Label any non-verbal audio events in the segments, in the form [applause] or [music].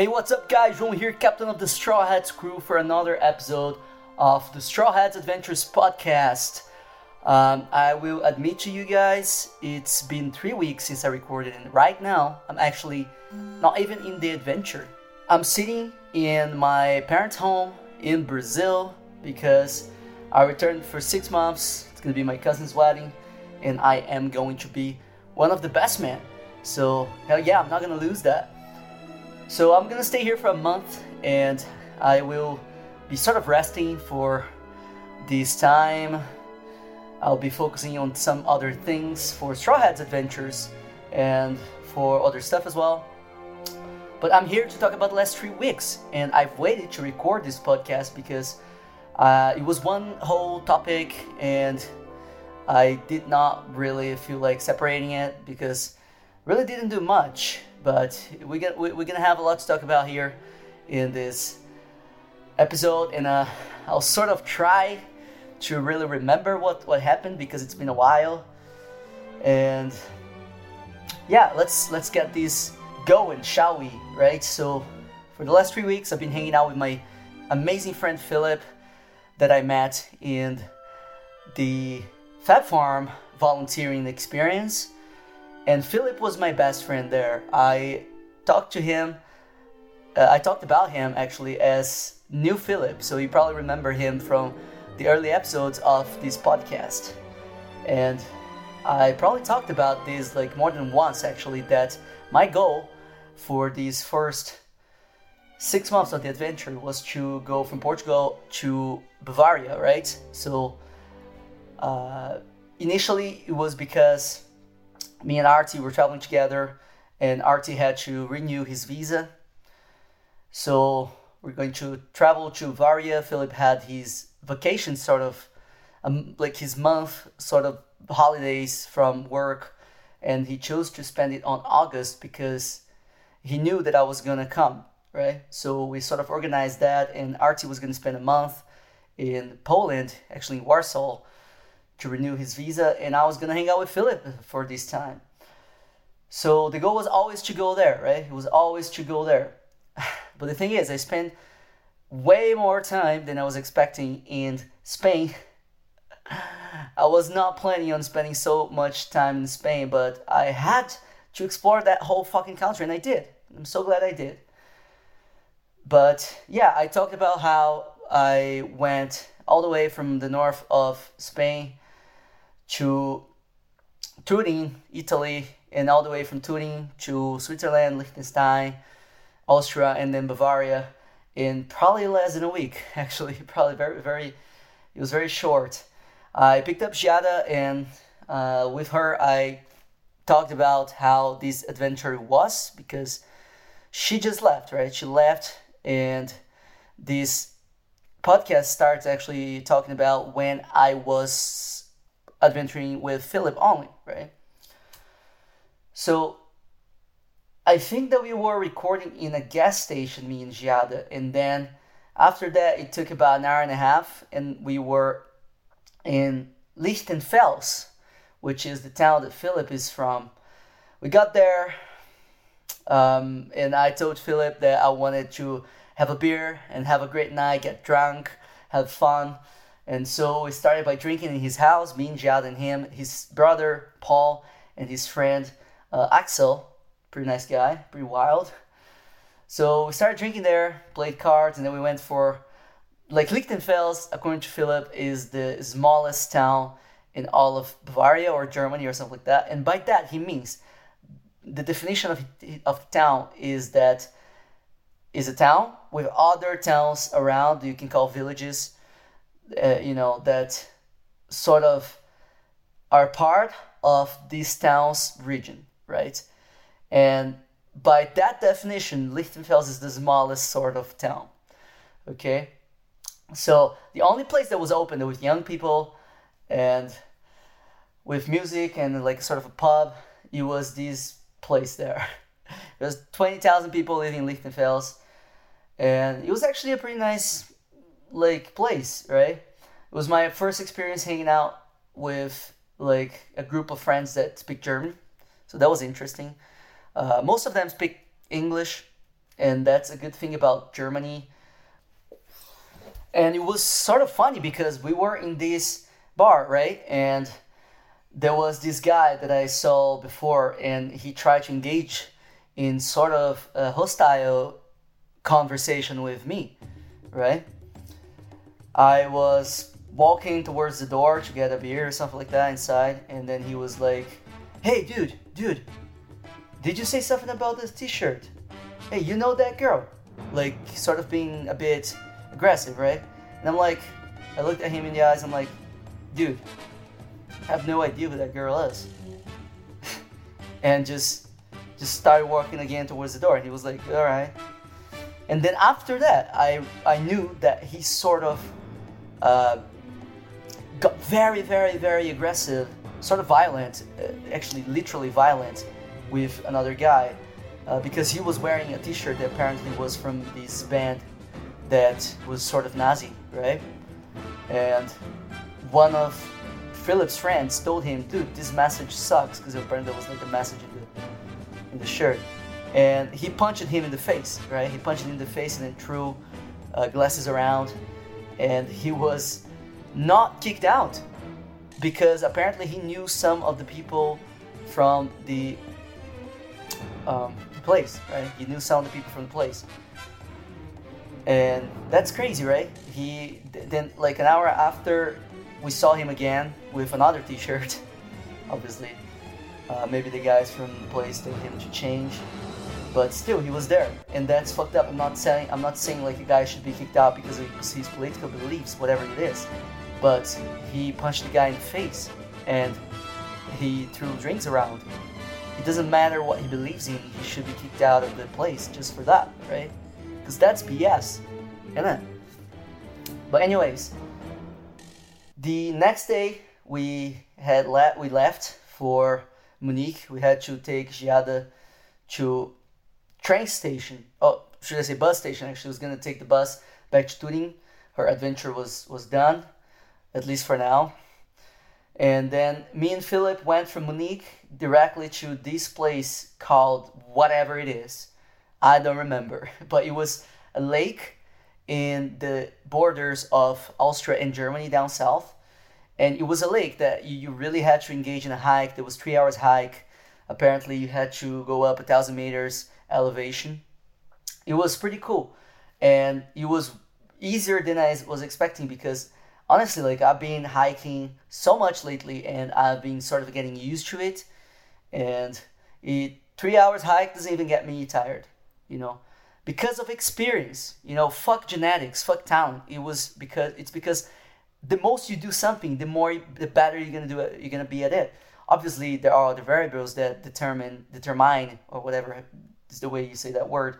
Hey, what's up, guys? João here, captain of the Straw Hats crew, for another episode of the Straw Hats Adventures podcast. Um, I will admit to you guys, it's been three weeks since I recorded, and right now I'm actually not even in the adventure. I'm sitting in my parents' home in Brazil because I returned for six months. It's gonna be my cousin's wedding, and I am going to be one of the best men. So, hell yeah, I'm not gonna lose that. So, I'm gonna stay here for a month and I will be sort of resting for this time. I'll be focusing on some other things for Straw Hats Adventures and for other stuff as well. But I'm here to talk about the last three weeks, and I've waited to record this podcast because uh, it was one whole topic, and I did not really feel like separating it because really didn't do much. But we get, we, we're gonna have a lot to talk about here in this episode, and uh, I'll sort of try to really remember what what happened because it's been a while. And yeah, let's let's get this going, shall we? Right. So for the last three weeks, I've been hanging out with my amazing friend Philip that I met in the Fab Farm volunteering experience. And Philip was my best friend there. I talked to him, uh, I talked about him actually as New Philip. So you probably remember him from the early episodes of this podcast. And I probably talked about this like more than once actually that my goal for these first six months of the adventure was to go from Portugal to Bavaria, right? So uh, initially it was because me and Artie were traveling together and Artie had to renew his visa. So we're going to travel to Bavaria. Philip had his vacation sort of um, like his month sort of holidays from work and he chose to spend it on August because he knew that I was gonna come, right? So we sort of organized that and Artie was gonna spend a month in Poland, actually in Warsaw, to renew his visa, and I was gonna hang out with Philip for this time. So the goal was always to go there, right? It was always to go there. [sighs] But the thing is, I spent way more time than I was expecting in Spain. [laughs] I was not planning on spending so much time in Spain, but I had to explore that whole fucking country, and I did. I'm so glad I did. But yeah, I talked about how I went all the way from the north of Spain to Turin, Italy, and all the way from Turin to Switzerland, Liechtenstein, Austria, and then Bavaria in probably less than a week. [laughs] Actually, probably very, very, it was very short. I picked up Giada, and uh, with her, I talked about how this adventure was because she just left, right? She left, and this podcast starts actually talking about when I was adventuring with Philip only, right? So I think that we were recording in a gas station, me and Giada, and then after that it took about an hour and a half, and we were in Lichtenfels, which is the town that Philip is from. We got there, um, and I told Philip that I wanted to have a beer and have a great night, get drunk, have fun. And so we started by drinking in his house, me Giada and him, his brother Paul, and his friend uh, Axel. Pretty nice guy, pretty wild. So we started drinking there, played cards, and then we went for like Lichtenfels, according to Philip, is the smallest town in all of Bavaria or Germany or something like that. And by that he means the definition of of town is that is a town with other towns around. You can call villages, uh, you know, that sort of are part of this town's region, right? And by that definition, Lichtenfels is the smallest sort of town. Okay, so the only place that was open with young people and with music and like sort of a pub, it was this place there. [laughs] There's twenty thousand people living in Lichtenfels, and it was actually a pretty nice like place, right? It was my first experience hanging out with like a group of friends that speak German, so that was interesting. Uh, most of them speak English, and that's a good thing about Germany. And it was sort of funny because we were in this bar, right? And there was this guy that I saw before, and he tried to engage in sort of a hostile conversation with me, right? I was walking towards the door to get a beer or something like that inside, and then he was like, Hey, dude, dude, did you say something about this t shirt? Hey, you know that girl? Like, sort of being a bit aggressive, right? And I'm like, I looked at him in the eyes, I'm like, dude, I have no idea who that girl is. [laughs] and just just started walking again towards the door. And he was like, all right. And then after that, I, I knew that he sort of uh, got very, very, very aggressive, sort of violent, uh, actually literally violent with another guy uh, because he was wearing a t-shirt that apparently was from this band that was sort of Nazi, right? And one of Philip's friends told him, dude, this message sucks because apparently there was like a message in the, in the shirt. And he punched him in the face, right? He punched him in the face and then threw uh, glasses around. And he was not kicked out because apparently he knew some of the people from the um, place, right? He knew some of the people from the place. And that's crazy, right? He then like an hour after we saw him again with another T-shirt, [laughs] obviously. Uh, maybe the guys from the place told him to change, but still he was there, and that's fucked up. I'm not saying I'm not saying like a guy should be kicked out because of his political beliefs, whatever it is, but he punched the guy in the face and he threw drinks around it doesn't matter what he believes in, he should be kicked out of the place just for that, right? Because that's BS, isn't it? But anyways, the next day we had le- we left for Munich. We had to take Giada to train station. Oh, should I say bus station? Actually, was gonna take the bus back to Turin. Her adventure was was done, at least for now. And then me and Philip went from Munich directly to this place called whatever it is. I don't remember, [laughs] but it was a lake in the borders of Austria and Germany down south. And it was a lake that you really had to engage in a hike. There was three hours hike. Apparently, you had to go up a thousand meters elevation. It was pretty cool, and it was easier than I was expecting because honestly, like I've been hiking so much lately, and I've been sort of getting used to it. And it three hours hike doesn't even get me tired, you know, because of experience. You know, fuck genetics, fuck talent. It was because it's because the most you do something, the more the better you're gonna do it. You're gonna be at it. Obviously, there are other variables that determine determine or whatever is the way you say that word.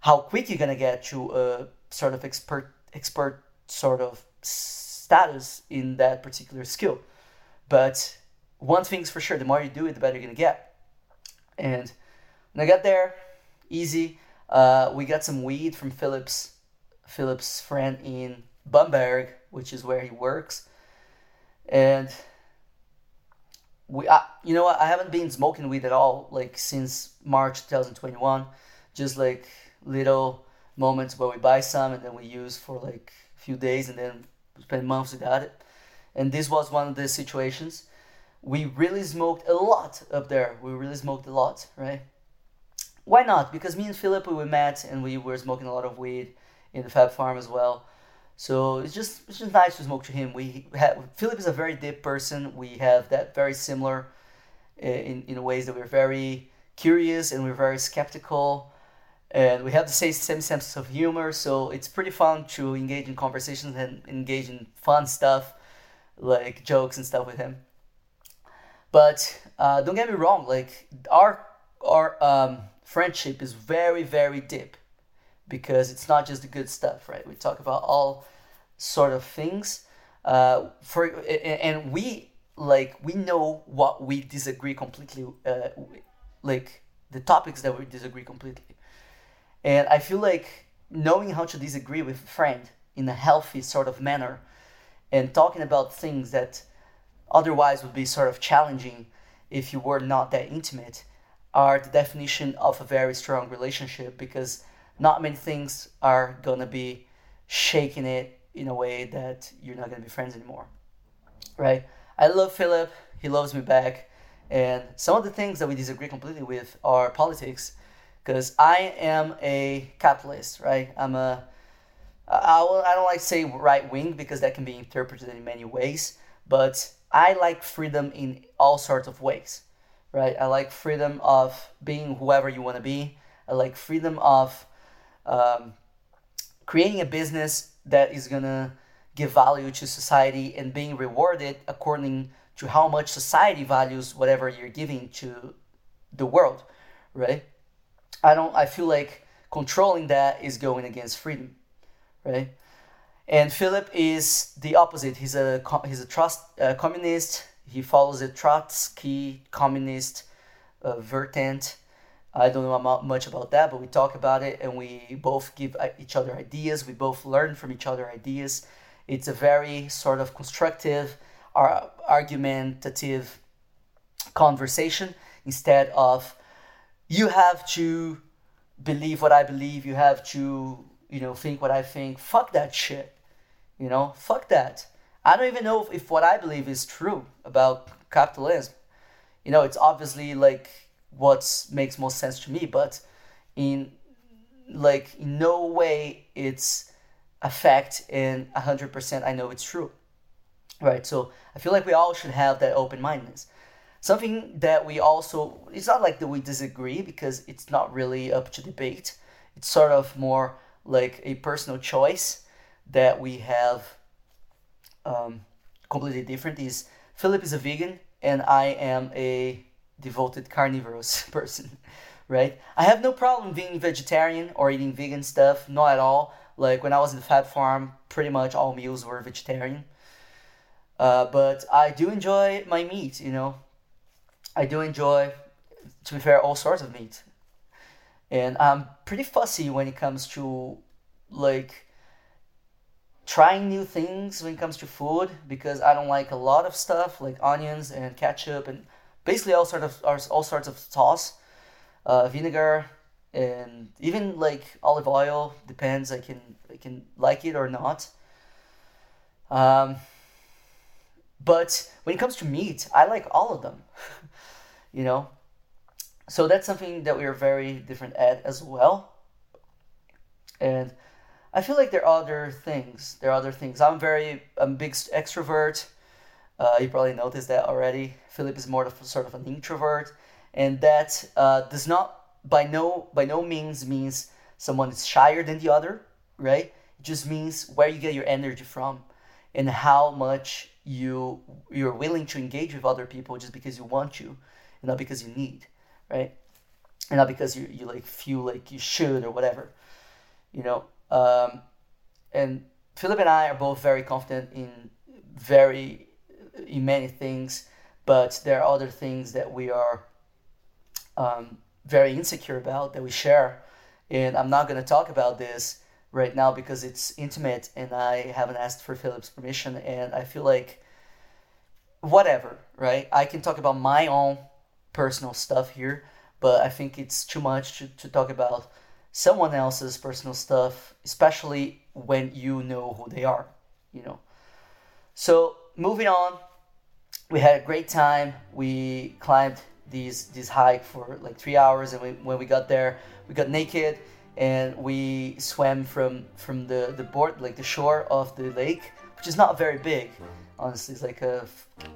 How quick you're gonna get to a sort of expert expert sort of status in that particular skill. But one thing's for sure: the more you do it, the better you're gonna get. And when I got there, easy. Uh, we got some weed from Philip's Philip's friend in Bamberg, which is where he works, and we, uh, you know what? I haven't been smoking weed at all, like since March 2021. Just like little moments where we buy some and then we use for like a few days and then spend months without it. And this was one of the situations. We really smoked a lot up there. We really smoked a lot, right? Why not? Because me and Philip we met and we were smoking a lot of weed in the Fab Farm as well. So it's just it's just nice to smoke to him. We have Philip is a very deep person. We have that very similar eh, in in ways that we're very curious and we're very skeptical and we have the same, same sense of humor so it's pretty fun to engage in conversations and engage in fun stuff like jokes and stuff with him but uh, don't get me wrong like our our um, friendship is very very deep because it's not just the good stuff right? We talk about all sort of things. Uh, for and we like we know what we disagree completely uh, like the topics that we disagree completely. And I feel like knowing how to disagree with a friend in a healthy sort of manner and talking about things that otherwise would be sort of challenging if you were not that intimate, are the definition of a very strong relationship because not many things are gonna be shaking it in a way that you're not gonna be friends anymore, right? I love Philip. He loves me back. And some of the things that we disagree completely with are politics, because I am a capitalist, right? I'm a I, don't like to say right wing because that can be interpreted in many ways, but I like freedom in all sorts of ways, right? I like freedom of being whoever you want to be. I like freedom of um, creating a business that is gonna give value to society and being rewarded according to how much society values whatever you're giving to the world, right? I don't. I feel like controlling that is going against freedom, right? And Philip is the opposite. He's a he's a trust uh, communist. He follows the Trotsky communist uh, vertent. I don't know much about that, but we talk about it and we both give uh, each other ideas. We both learn from each other ideas. It's a very sort of constructive, argumentative conversation instead of you have to believe what I believe, you have to, you know, think what I think. Fuck that shit. You know, fuck that. I don't even know if, if what I believe is true about capitalism. You know, it's obviously like what makes most sense to me, but in like in no way it's a fact and 100% I know it's true. Right? So I feel like we all should have that open mindedness. Something that we also, it's not like that we disagree because it's not really up to debate. It's sort of more like a personal choice that we have um, completely different. Is Philip is a vegan and I am a devoted carnivorous [laughs] person, right? I have no problem being vegetarian or eating vegan stuff, not at all. Like when I was in the Fab Farm, pretty much all meals were vegetarian. Uh, but I do enjoy my meat, you know. I do enjoy, to be fair, all sorts of meat. And I'm pretty fussy when it comes to like trying new things when it comes to food because I don't like a lot of stuff like onions and ketchup and basically all sort of all sorts of sauce, uh, vinegar, and even like olive oil. Depends. I can I can like it or not. Um, but when it comes to meat, I like all of them. [laughs] you know, so that's something that we are very different at as well. And I feel like there are other things. There are other things. I'm very I'm big extrovert. Uh, you probably noticed that already. Philip is more of sort of an introvert, and that uh, does not by no by no means means someone is shyer than the other, right? It just means where you get your energy from, and how much you you're willing to engage with other people just because you want to, and not because you need, right? And not because you you like feel like you should or whatever, you know. Um, and Philip and I are both very confident in very in many things, but there are other things that we are um, very insecure about that we share. And I'm not going to talk about this right now because it's intimate and I haven't asked for Philip's permission. And I feel like, whatever, right? I can talk about my own personal stuff here, but I think it's too much to, to talk about someone else's personal stuff, especially when you know who they are, you know. So moving on, we had a great time. We climbed these this hike for like three hours, and we, when we got there, we got naked and we swam from from the the board like the shore of the lake, which is not very big. Honestly, it's like a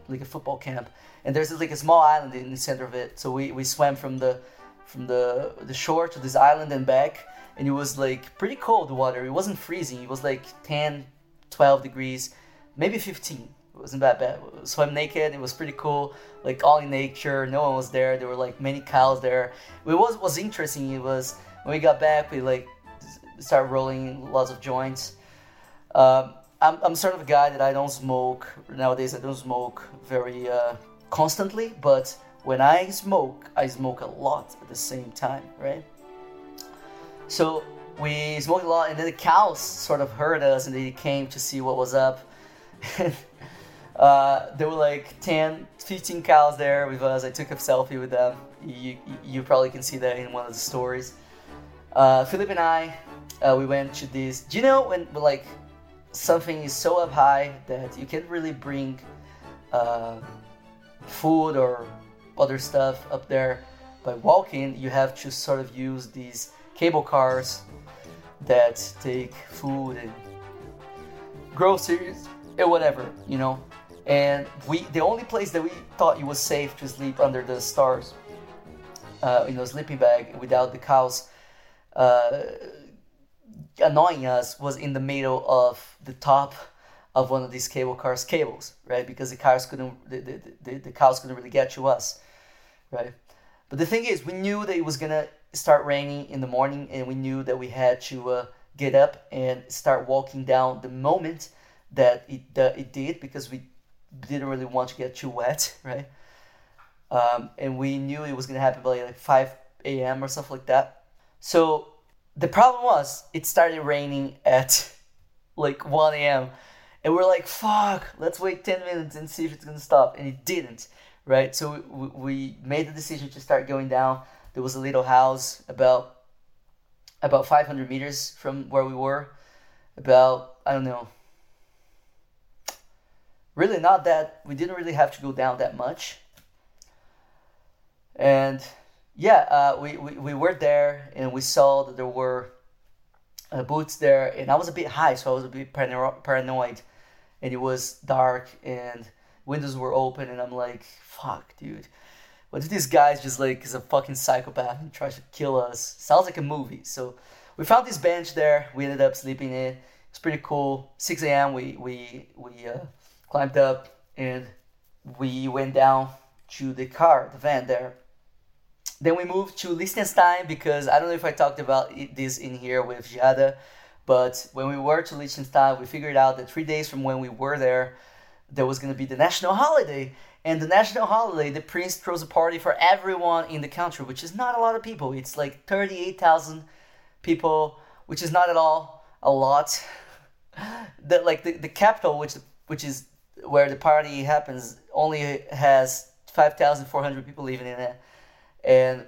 like a football camp, and there's like a small island in the center of it. So we, we swam from the from the the shore to this island and back, and it was like pretty cold water. It wasn't freezing. It was like 10, 12 degrees, maybe 15 it wasn't that bad. Swim naked. It was pretty cool. Like all in nature. No one was there. There were like many cows there. It was was interesting. It was when we got back. We like started rolling lots of joints. Um, I'm I'm sort of a guy that I don't smoke nowadays. I don't smoke very uh, constantly, but when I smoke, I smoke a lot at the same time, right? So we smoked a lot, and then the cows sort of heard us, and they came to see what was up. [laughs] Uh, there were like 10, 15 cows there with us. I took a selfie with them. You, you probably can see that in one of the stories. Uh, Philip and I, uh, we went to this. Do you know when like something is so up high that you can't really bring uh, food or other stuff up there by walking? You have to sort of use these cable cars that take food and groceries and whatever, you know and we the only place that we thought it was safe to sleep under the stars uh, in a sleeping bag without the cows uh, annoying us was in the middle of the top of one of these cable cars cables right? Because the cars couldn't the, the, the, the cows couldn't really get to us right? But the thing is we knew that it was gonna start raining in the morning and we knew that we had to uh, get up and start walking down the moment that it, uh, it did because we didn't really want to get too wet, [laughs] right? Um, and we knew it was gonna happen by like 5 a.m. or something like that. So the problem was it started raining at [laughs] like 1 a.m. And we're like, fuck, let's wait 10 minutes and see if it's gonna stop. And it didn't, right? So we, we made the decision to start going down. There was a little house about about 500 meters from where we were, about I don't know really not that we didn't really have to go down that much. And yeah uh, we, we, we were there and we saw that there were uh, boots there and i was a bit high so i was a bit paranoid. And it was dark and windows were open and i'm like fuck dude. What if this guy's just like is a fucking psychopath and tries to kill us? Sounds like a movie. So we found this bench there. We ended up sleeping in. It's pretty cool. 6 a.m we we we uh, climbed up, and we went down to the car, the van there. Then we moved to Liechtenstein because I don't know if I talked about this in here with Giada, but when we were to Liechtenstein, we figured out that three days from when we were there, there was going to be the national holiday. And the national holiday, the prince throws a party for everyone in the country, which is not a lot of people. It's like 38,000 people, which is not at all a lot. [laughs] the, like the, the capital, which which is where the party happens only has 5,400 people living in it. And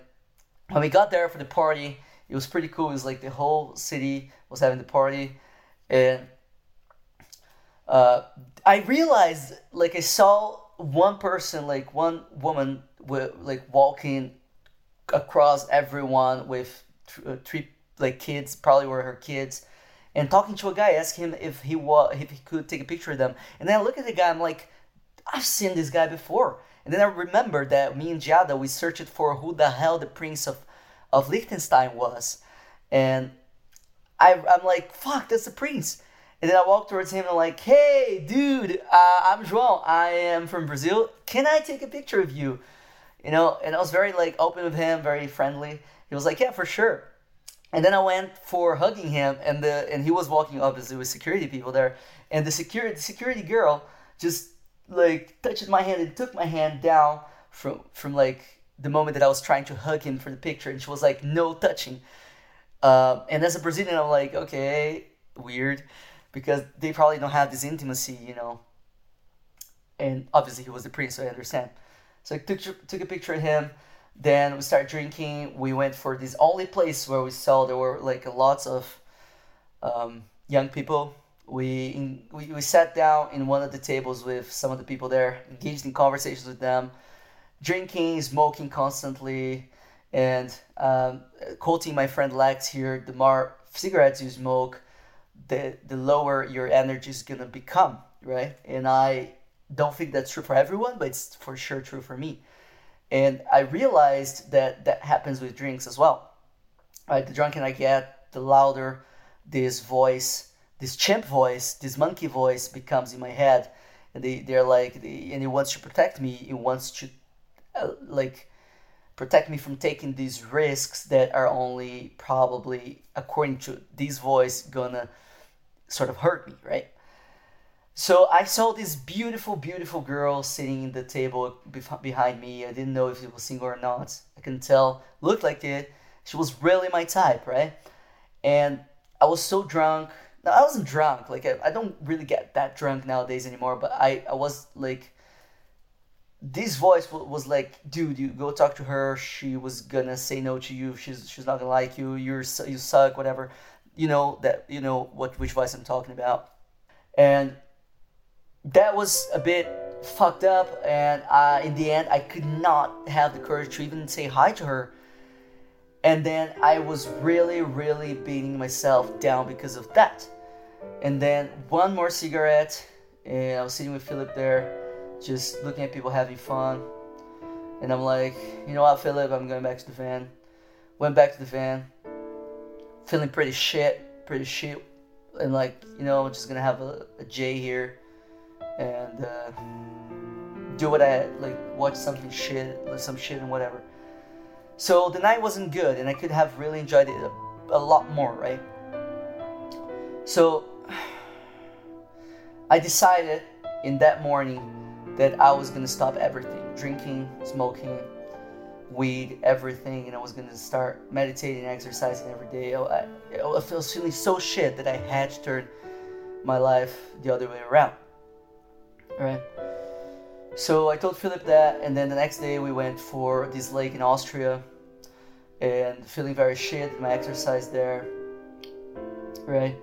when we got there for the party, it was pretty cool. It was like the whole city was having the party. And uh, I realized, like, I saw one person, like, one woman, like, walking across everyone with th- uh, three, like, kids, probably were her kids and talking to a guy, ask him if he was if he could take a picture of them. And then I look at the guy, I'm like, I've seen this guy before. And then I remember that me and Giada we searched for who the hell the prince of of Liechtenstein was, and I I'm like, fuck, that's the prince. And then I walk towards him and I'm like, hey, dude, uh, I'm João. I am from Brazil. Can I take a picture of you? You know, and I was very like open with him, very friendly. He was like, yeah, for sure. And then I went for hugging him, and the and he was walking obviously with security people there, and the security the security girl just like touched my hand and took my hand down from from like the moment that I was trying to hug him for the picture, and she was like, "No touching." Um, and as a Brazilian, I'm like, okay, weird, because they probably don't have this intimacy, you know. And obviously, he was the prince, so I understand. So I took took a picture of him then we started drinking. We went for this only place where we saw there were like lots of um, young people. We, we we sat down in one of the tables with some of the people there, engaged in conversations with them, drinking, smoking constantly, and um, quoting my friend Lex here: the more cigarettes you smoke, the the lower your energy is gonna become, right? And I don't think that's true for everyone, but it's for sure true for me. And I realized that that happens with drinks as well. Right? The drunker I get, the louder this voice, this chimp voice, this monkey voice becomes in my head. And they, they're like, they, and it wants to protect me. It wants to, uh, like, protect me from taking these risks that are only probably, according to this voice, gonna sort of hurt me, right? So I saw this beautiful, beautiful girl sitting in the table behind me. I didn't know if it was single or not. I couldn't tell. Looked like it. She was really my type, right? And I was so drunk no, I wasn't drunk. Like I, I don't really get that drunk nowadays anymore. But I, I was like, this voice was like, dude, you go talk to her. She was gonna say no to you. She's she's not gonna like you. You're you suck. Whatever. You know that you know what which voice I'm talking about. And that was a bit fucked up. And in the end, I could not have the courage to even say hi to her. And then I was really, really beating myself down because of that. And then one more cigarette, and I was sitting with Philip there just looking at people having fun. And I'm like, you know what, Philip, I'm going back to the van. Went back to the van, feeling pretty shit, pretty shit. And like, you know, I'm just gonna have a, a J here and uh, do what I like, watch something shit, some shit and whatever. So the night wasn't good, and I could have really enjoyed it a, a lot more, right? So [sighs] I decided in that morning that I was gonna stop everything drinking, smoking, weed, everything, and I was gonna start meditating, exercising every day. I, I, I was feeling so shit that I had to turn my life the other way around. Right? So I told Philip that, and then the next day we went for this lake in Austria and feeling very shit, my exercise there. Right?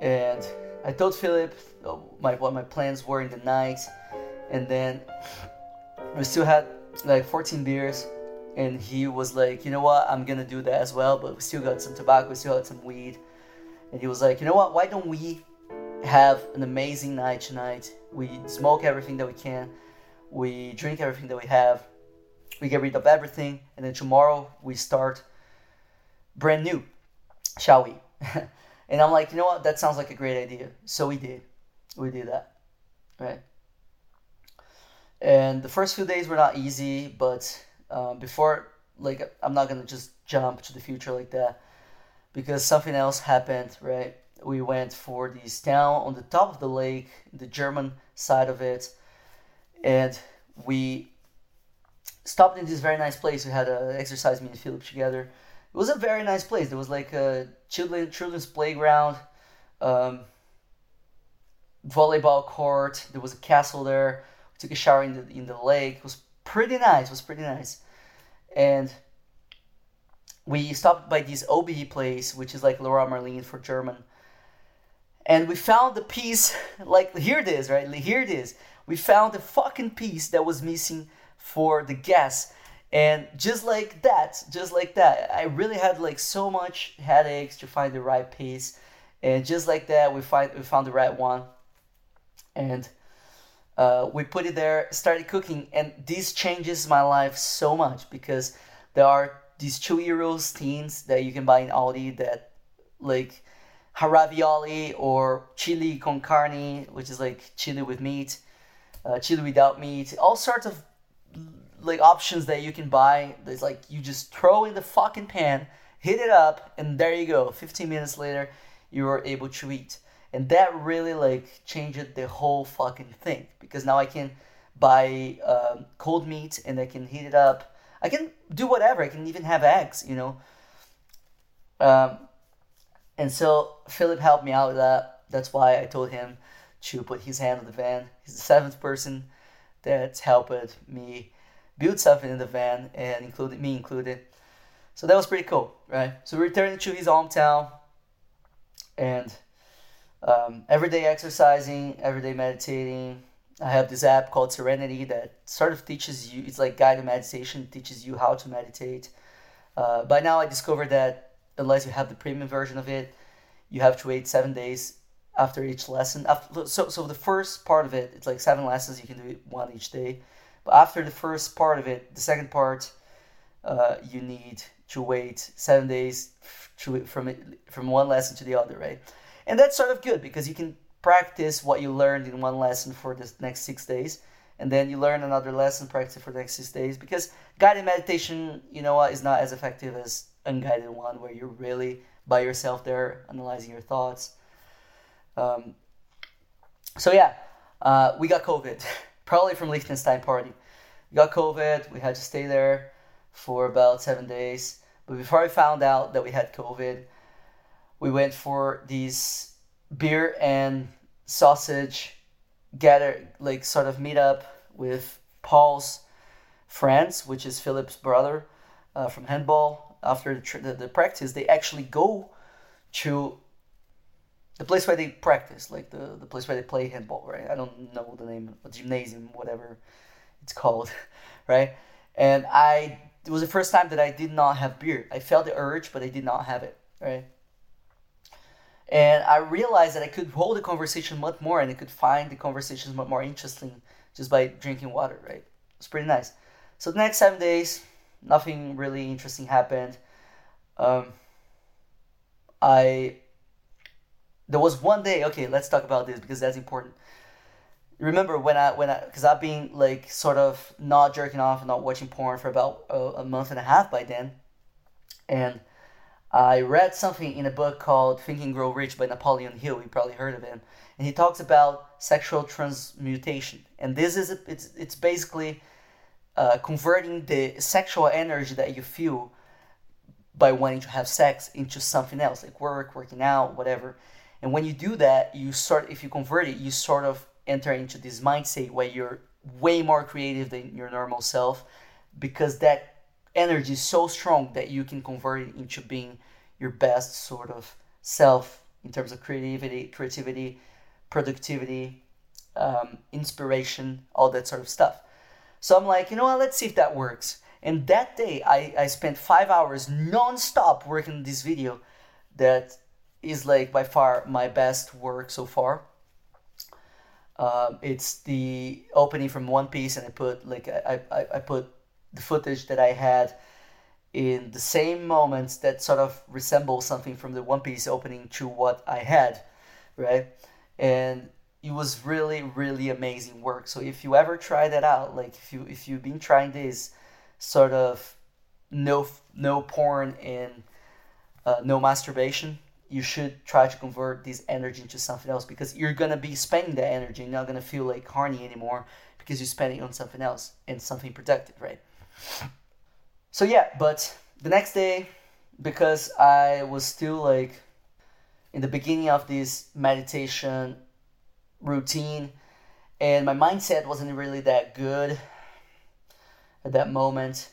And I told Philip uh, my, what my plans were in the night and then we still had like 14 beers and he was like you know what i'm gonna do that as well but we still got some tobacco we still had some weed and he was like you know what why don't we have an amazing night tonight. We smoke everything that we can. We drink everything that we have. We get rid of everything. And then tomorrow we start brand new shall we? [laughs] And i'm like you know what? That sounds like a great idea. So we did. We did that right? And the first few days were not easy but um, before like i'm not gonna just jump to the future like that because something else happened right we went for this town on the top of the lake the german side of it and we stopped in this very nice place we had an exercise me and philip together it was a very nice place there was like a children children's playground um, volleyball court there was a castle there We took a shower in the in the lake. It was pretty nice. It was pretty nice, and we stopped by this OBI place, which is like Leroy Merlin for German. And we found the piece, like here it is, right? Here it is. We found the fucking piece that was missing for the gas. And just like that, just like that, I really had like so much headaches to find the right piece. And just like that, we find we found the right one. And uh, we put it there, started cooking, and this changes my life so much because there are these two euros tins that you can buy in Aldi that like ravioli or chili con carne, which is like chili with meat, uh, chili without meat, all sorts of like options that you can buy. It's like you just throw in the fucking pan, hit it up, and there you go. 15 minutes later, you are able to eat and that really like changed the whole fucking thing because now I can buy um, cold meat and I can heat it up. I can do whatever. I can even have eggs, you know. Um, and so Philip helped me out with that. That's why I told him to put his hand on the van. He's the seventh person that's helped me build something in the van, and included me included. So that was pretty cool, right? So we returned to his hometown, and um, everyday exercising, everyday meditating. I have this app called Serenity that sort of teaches you, it's like guided meditation, teaches you how to meditate. Uh, by now, I discovered that unless you have the premium version of it, you have to wait seven days after each lesson. After, so, so the first part of it, it's like seven lessons, you can do one each day. But after the first part of it, the second part, uh, you need to wait seven days to, from from one lesson to the other, right? And that's sort of good because you can practice what you learned in one lesson for the next six days. And then you learn another lesson, practice for the next six days. Because guided meditation, you know what, is not as effective as unguided one where you're really by yourself there analyzing your thoughts. Um, so yeah, uh, we got COVID, [laughs] probably from Liechtenstein party. We got COVID. We had to stay there for about seven days. But before I found out that we had COVID, we went for this beer and sausage gather like sort of meet up with Paul's friends, which is Philip's brother uh, from handball. After the, the, the practice, they actually go to the place where they practice, like the, the place where they play handball, right? I don't know the name, gymnasium, whatever it's called, [laughs] right? And I, it was the first time that I did not have beer. I felt the urge, but I did not have it, right? And I realized that I could hold the conversation much more and I could find the conversations much more interesting just by drinking water, right? It's pretty nice. So the next seven days, nothing really interesting happened. Um, I there was one day. Okay, let's talk about this because that's important. Remember when I when I because I've been like sort of not jerking off and not watching porn for about a, a month and a half by then, and I read something in a book called Think and Grow Rich by Napoleon Hill. You probably heard of him, and he talks about sexual transmutation. And this is it's it's basically uh, converting the sexual energy that you feel by wanting to have sex into something else, like work, working out, whatever. And when you do that, you sort if you convert it, you sort of enter into this mindset where you're way more creative than your normal self because that energy is so strong that you can convert it into being your best sort of self in terms of creativity, creativity, productivity, um, inspiration, all that sort of stuff. So I'm like, you know what, let's see if that works. And that day, I, I spent five hours non-stop working this video that is like by far my best work so far. Um, it's the opening from One Piece, and I put like I, I, I put the footage that I had in the same moments that sort of resemble something from the One Piece opening to what I had, right? And it was really really amazing work. So if you ever try that out, like if you if you've been trying this sort of no no porn and uh, no masturbation, you should try to convert this energy into something else because you're gonna be spending that energy. You're not gonna feel like horny anymore because you're spending on something else and something productive, right? So yeah, but the next day, because I was still like in the beginning of this meditation routine, and my mindset wasn't really that good at that moment.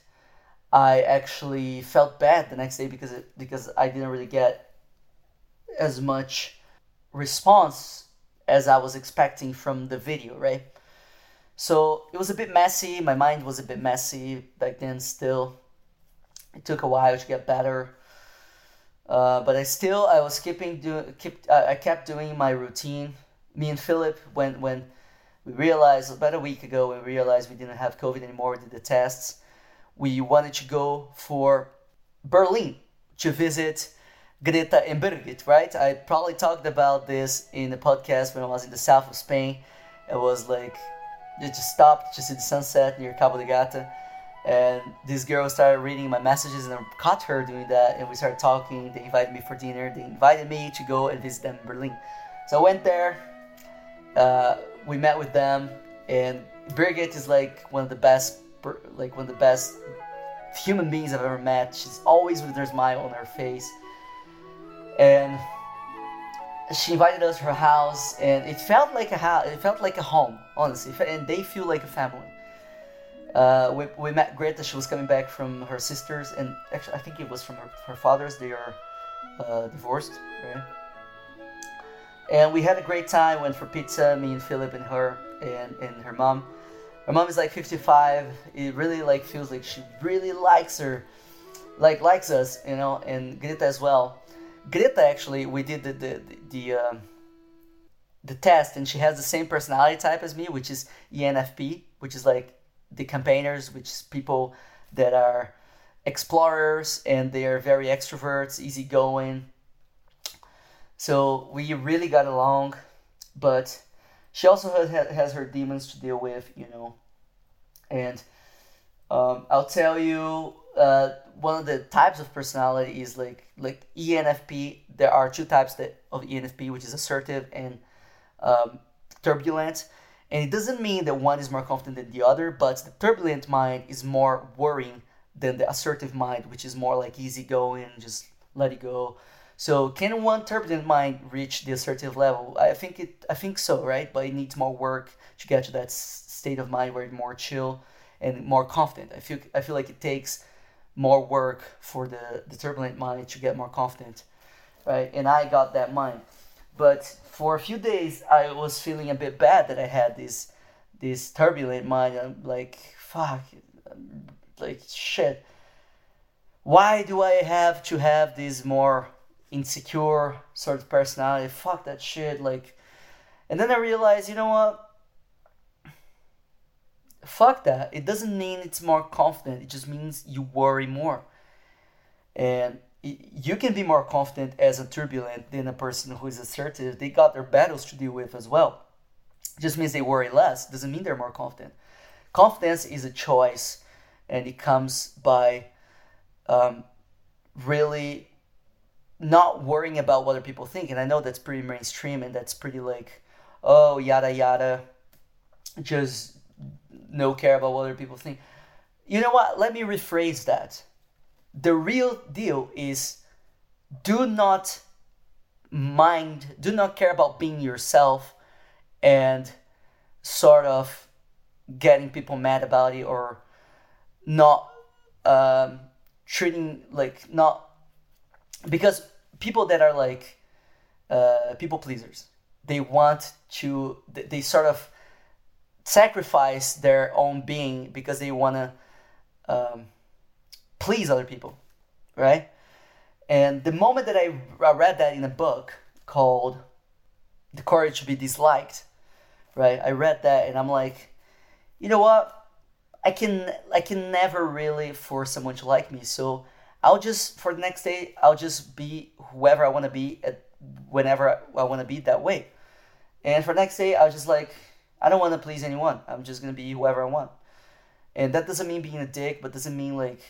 I actually felt bad the next day because it, because I didn't really get as much response as I was expecting from the video, right? So it was a bit messy. My mind was a bit messy back then still. It took a while to get better. Uh, but I still I was keeping do keep uh, I kept doing my routine. Me and Philip when when we realized about a week ago we realized we didn't have COVID anymore. We did the tests. We wanted to go for Berlin to visit Greta and Birgit. Right? I probably talked about this in the podcast when I was in the south of Spain. It was like they just stopped to see the sunset near Cabo de Gata. And this girl started reading my messages, and I caught her doing that. And we started talking. They invited me for dinner. They invited me to go and visit them in Berlin. So I went there. Uh, we met with them, and Birgit is like one of the best, like one of the best human beings I've ever met. She's always with her smile on her face, and she invited us to her house, and it felt like a house. It felt like a home, honestly. And they feel like a family. Uh, we, we met Greta. She was coming back from her sisters, and actually, I think it was from her, her father's. They are uh, divorced, right? And we had a great time. Went for pizza. Me and Philip and her and, and her mom. Her mom is like 55. It really like feels like she really likes her, like likes us, you know, and Greta as well. Greta actually, we did the the the, uh, the test, and she has the same personality type as me, which is ENFP, which is like the campaigners, which is people that are explorers and they are very extroverts, easygoing. So we really got along, but she also has, has her demons to deal with, you know. And um, I'll tell you, uh, one of the types of personality is like like ENFP. There are two types that of ENFP, which is assertive and um, turbulent. And it doesn't mean that one is more confident than the other, but the turbulent mind is more worrying than the assertive mind, which is more like easygoing, just let it go. So can one turbulent mind reach the assertive level? I think it. I think so, right? But it needs more work to get to that state of mind where it's more chill and more confident. I feel. I feel like it takes more work for the, the turbulent mind to get more confident, right? And I got that mind, but for a few days I was feeling a bit bad that I had this this turbulent mind. I'm like, fuck, like shit. Why do I have to have this more insecure sort of personality. Fuck that shit. Like, and then I realized, you know what? Fuck that. It doesn't mean it's more confident. It just means you worry more. And you can be more confident as a turbulent than a person who is assertive. They got their battles to deal with as well. It just means they worry less. It doesn't mean they're more confident. Confidence is a choice, and it comes by um, really not worrying about what other people think. And I know that's pretty mainstream and that's pretty like, oh, yada yada, just no care about what other people think. You know what? Let me rephrase that. The real deal is do not mind, do not care about being yourself and sort of getting people mad about it or not um, treating like not because people that are like uh, people pleasers, they want to, they sort of sacrifice their own being because they want to um, please other people, right? And the moment that I, read that in a book called The Courage to Be Disliked, right? I read that and I'm like, you know what? I can I can never really force someone to like me. So I'll just for the next day I'll just be whoever I want to be at whenever I want to be that way. And for next day I'll just like I don't want to please anyone. I'm just gonna be whoever I want. And that doesn't mean being a dick, but doesn't mean like,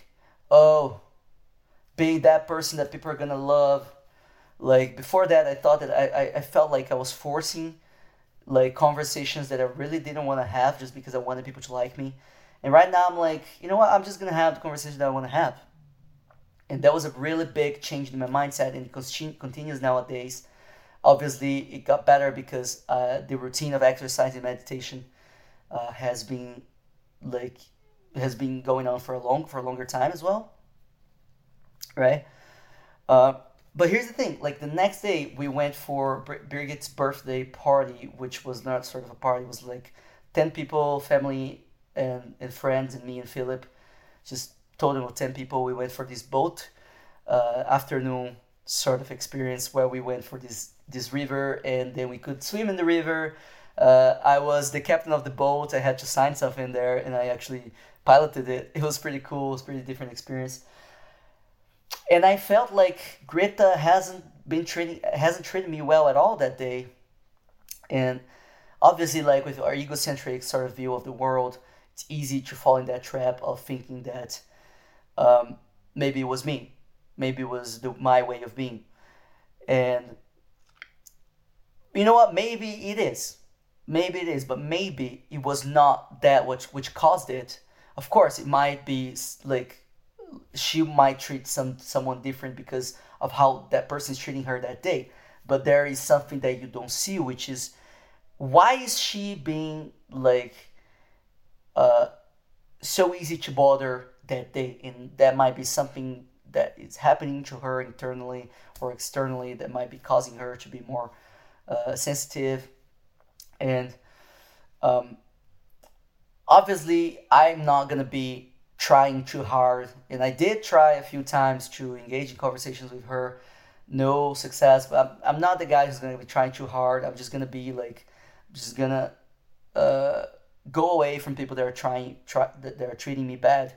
oh, being that person that people are gonna love. Like before that, I thought that I, I, I felt like I was forcing like conversations that I really didn't want to have just because I wanted people to like me. And right now I'm like, you know what? I'm just gonna have the conversation that I want to have and that was a really big change in my mindset and it continues nowadays. Obviously it got better because uh, the routine of exercise and meditation uh, has been like has been going on for a long for a longer time as well right? Uh, but here's the thing like the next day we went for birgit's birthday party which was not sort of a party it was like 10 people family and, and friends and me and philip just total of 10 people we went for this boat uh, afternoon sort of experience where we went for this this river and then we could swim in the river. Uh, i was the captain of the boat i had to sign stuff in there and i actually piloted it. [laughs] It was pretty cool it was pretty different experience. And i felt like greta hasn't been treating hasn't treated me well at all that day. And obviously like with our egocentric sort of view of the world it's easy to fall in that trap of thinking that um, maybe it was me. Maybe it was the, my way of being. And you know what? Maybe it is. Maybe it is, but maybe it was not that which which caused it. Of course, it might be like she might treat some someone different because of how that person is treating her that day. But there is something that you don't see, which is why is she being like uh so easy to bother that day and that might be something that is happening to her internally or externally that might be causing her to be more uh, sensitive. And um, obviously i'm not going to be trying too hard. And i did try a few times to engage in conversations with her. No success but i'm, I'm not the guy who's going to be trying too hard. I'm just going to be like just going to uh, go away from people that are trying try, that are treating me bad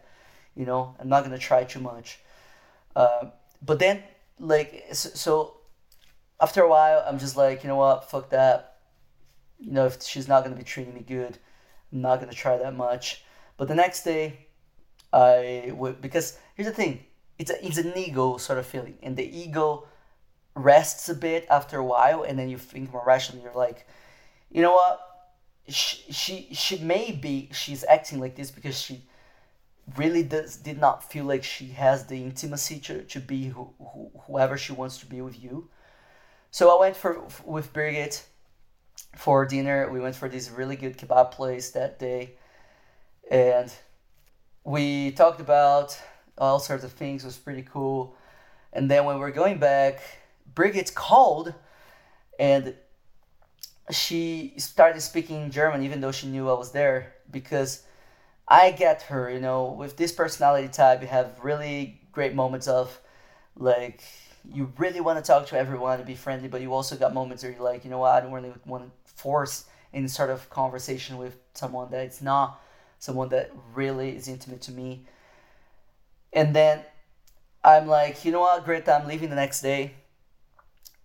you know i'm not gonna try too much. Uh, but then like so, after a while i'm just like you know what fuck that. You know if she's not gonna be treating me good i'm not gonna try that much. But the next day i would because here's the thing it's a, it's an ego sort of feeling and the ego rests a bit after a while and then you think more rationally you're like you know what she she, she may be she's acting like this because she really does did not feel like she has the intimacy to, to be who, who, whoever she wants to be with you. So I went for with Birgit for dinner. We went for this really good kebab place that day, and we talked about all sorts of things. It was pretty cool. And then when we we're going back, Birgit called, and she started speaking German, even though she knew I was there, because I get her. You know, with this personality type, you have really great moments of like you really want to talk to everyone and be friendly, but you also got moments where you're like, you know what, I don't really want to force any sort of conversation with someone that it's not someone that really is intimate to me. And then I'm like, you know what, Greta, I'm leaving the next day.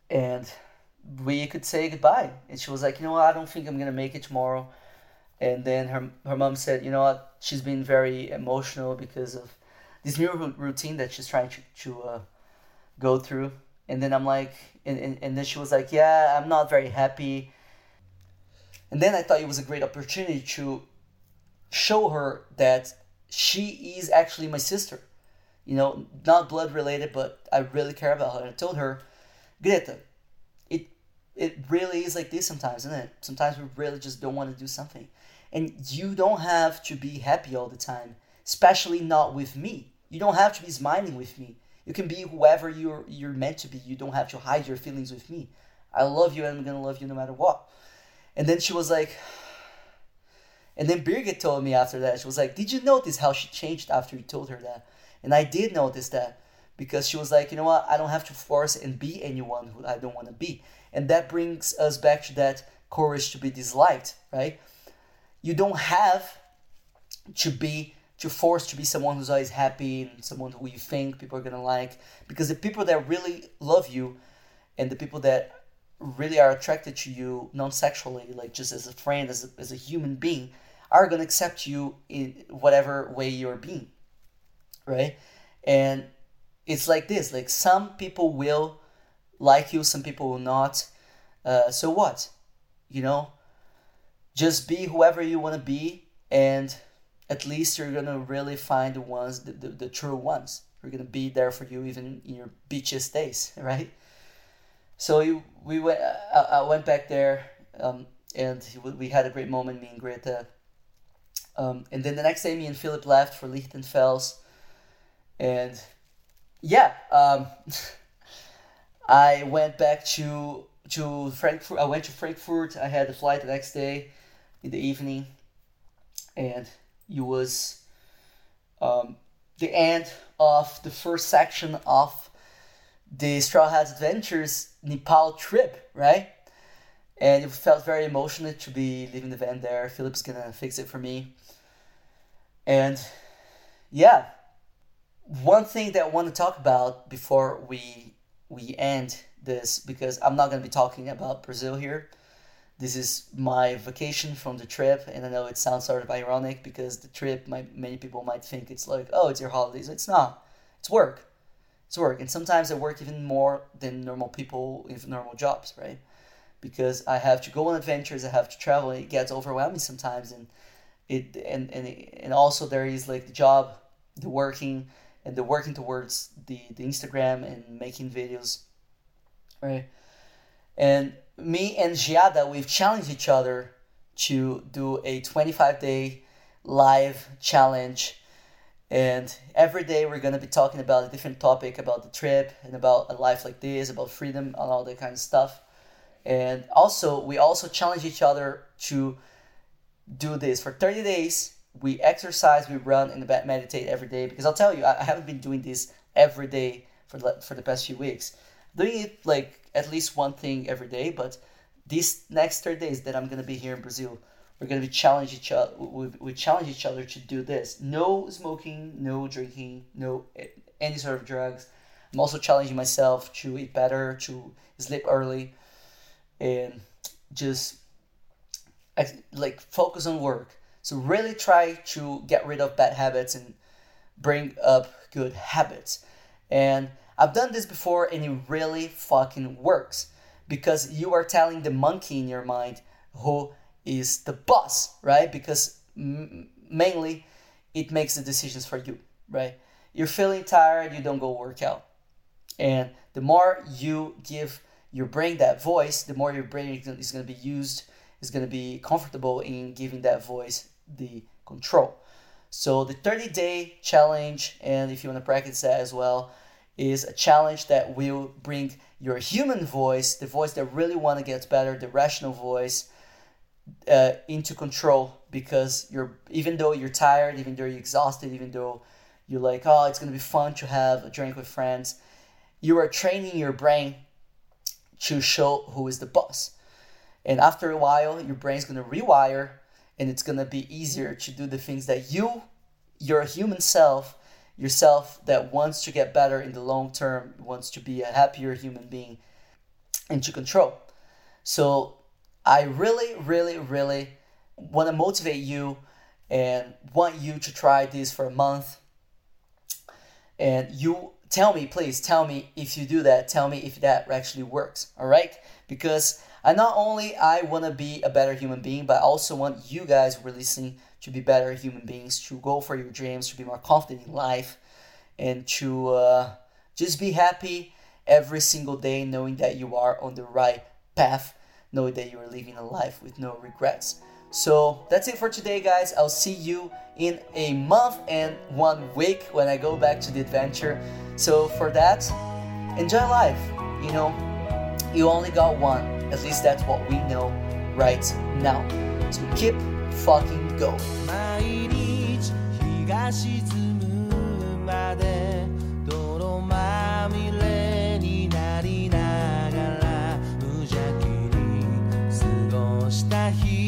And we could say goodbye. And she was like, you know what, I don't think I'm gonna make it tomorrow. And then her her mom said, you know what, she's been very emotional because of this new routine that she's trying to, to uh, go through. And then I'm like, and, and, and then she was like, yeah, I'm not very happy. And then I thought it was a great opportunity to show her that she is actually my sister. You know, not blood related, but I really care about her. And I told her, Greta, it it really is like this sometimes, isn't it? Sometimes we really just don't want to do something. And you don't have to be happy all the time, especially not with me. You don't have to be smiling with me. You can be whoever you're you're meant to be. You don't have to hide your feelings with me. I love you and I'm gonna love you no matter what. And then she was like, and then Birgit told me after that, she was like, Did you notice how she changed after you told her that? And I did notice that because she was like, You know what? I don't have to force and be anyone who I don't want to be. And that brings us back to that courage to be disliked, right? You don't have to be to force to be someone who's always happy and someone who you think people are gonna like. Because the people that really love you and the people that really are attracted to you non-sexually like just as a friend as a, as a human being are to accept you in whatever way you're being right? And it's like this like some people will like you some people will not. Uh, so what? You know just be whoever you want to be and at least you're to really find the ones the, the, the true ones who are going to be there for you even in your beaches days [laughs] right so we, we went I, I went back there um, and we had a great moment me and greta um, and then the next day, me and Philip left for Lichtenfels. And yeah, um, [laughs] I went back to to Frankfurt. I went to Frankfurt. I had a flight the next day in the evening, and it was um, the end of the first section of the Straw Hats Adventures Nepal trip, right? And it felt very emotional to be leaving the van there. Philip's gonna fix it for me. And yeah, one thing that I want to talk about before we we end this because I'm not to be talking about Brazil here. This is my vacation from the trip, and I know it sounds sort of ironic because the trip, might, many people might think it's like, oh, it's your holidays. It's not. It's work. It's work, and sometimes I work even more than normal people with normal jobs, right? Because I have to go on adventures, I have to travel. and It gets overwhelming sometimes, and it and and and also there is like the job, the working, and the working towards the the Instagram and making videos, right? And me and Giada, we've challenged each other to do a 25 day live challenge. And every day we're going to be talking about a different topic about the trip and about a life like this, about freedom and all that kind of stuff. And also, we also challenge each other to do this for 30 days. We exercise, we run, and meditate every day. Because I'll tell you, I haven't been doing this every day for the, for the past few weeks. doing it like at least one thing every day, but these next 30 days that I'm gonna be here in Brazil, we're gonna be challenge each other. We, we challenge each other to do this: no smoking, no drinking, no any sort of drugs. I'm also challenging myself to eat better, to sleep early, and just like focus on work. So really try to get rid of bad habits and bring up good habits. And I've done this before and it really fucking works because you are telling the monkey in your mind who is the boss, right? Because m- mainly it makes the decisions for you, right? You're feeling tired, you don't go work out. And the more you give your brain that voice, the more your brain is going to be used, is going to be comfortable in giving that voice the control. So the 30 day challenge, and if you want to practice that as well, is a challenge that will bring your human voice, the voice that really want to get better, the rational voice, uh, into control because you're even though you're tired, even though you're exhausted, even though you're like, oh, it's gonna be fun to have a drink with friends, you are training your brain to show who is the boss. And after a while, your brain's gonna rewire and it's gonna be easier to do the things that you, your human self, yourself that wants to get better in the long term, wants to be a happier human being, into control. So I really, really, really want to motivate you and want you to try this for a month. And you tell me, please tell me if you do that. Tell me if that actually works. All right? Because I not only I want to be a better human being, but I also want you guys releasing to be better human beings, to go for your dreams, to be more confident in life, and to uh, just be happy every single day, knowing that you are on the right path, knowing that you are living a life with no regrets. So that's it for today, guys. I'll see you in a month and one week when I go back to the adventure. So for that, enjoy life. You know, you only got one. At least that's what we know right now. So keep fucking going 毎日日が沈むまで泥まみれになりながら無邪気に過ごした日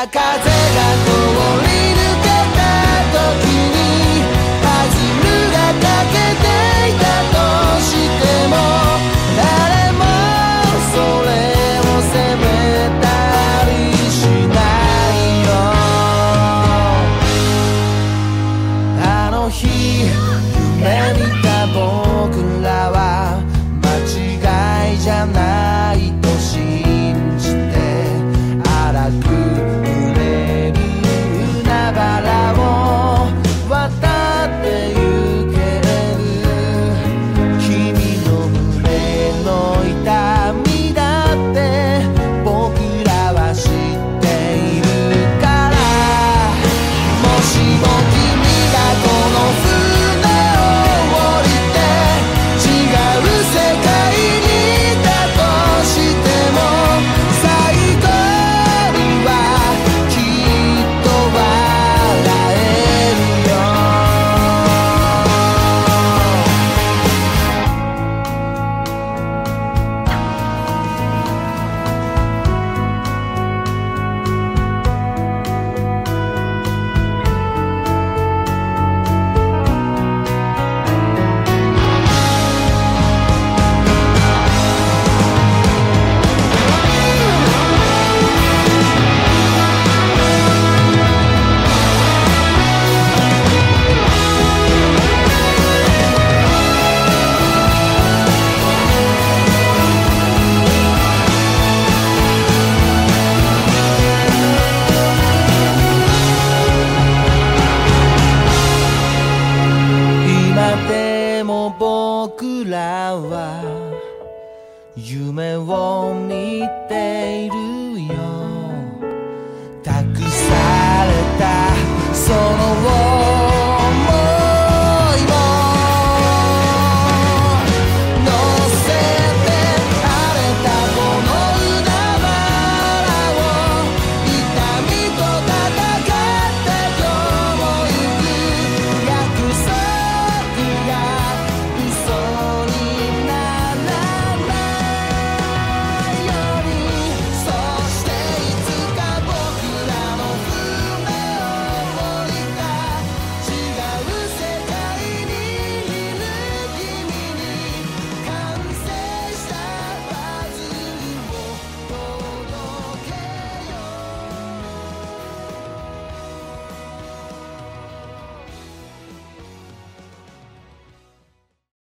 Takata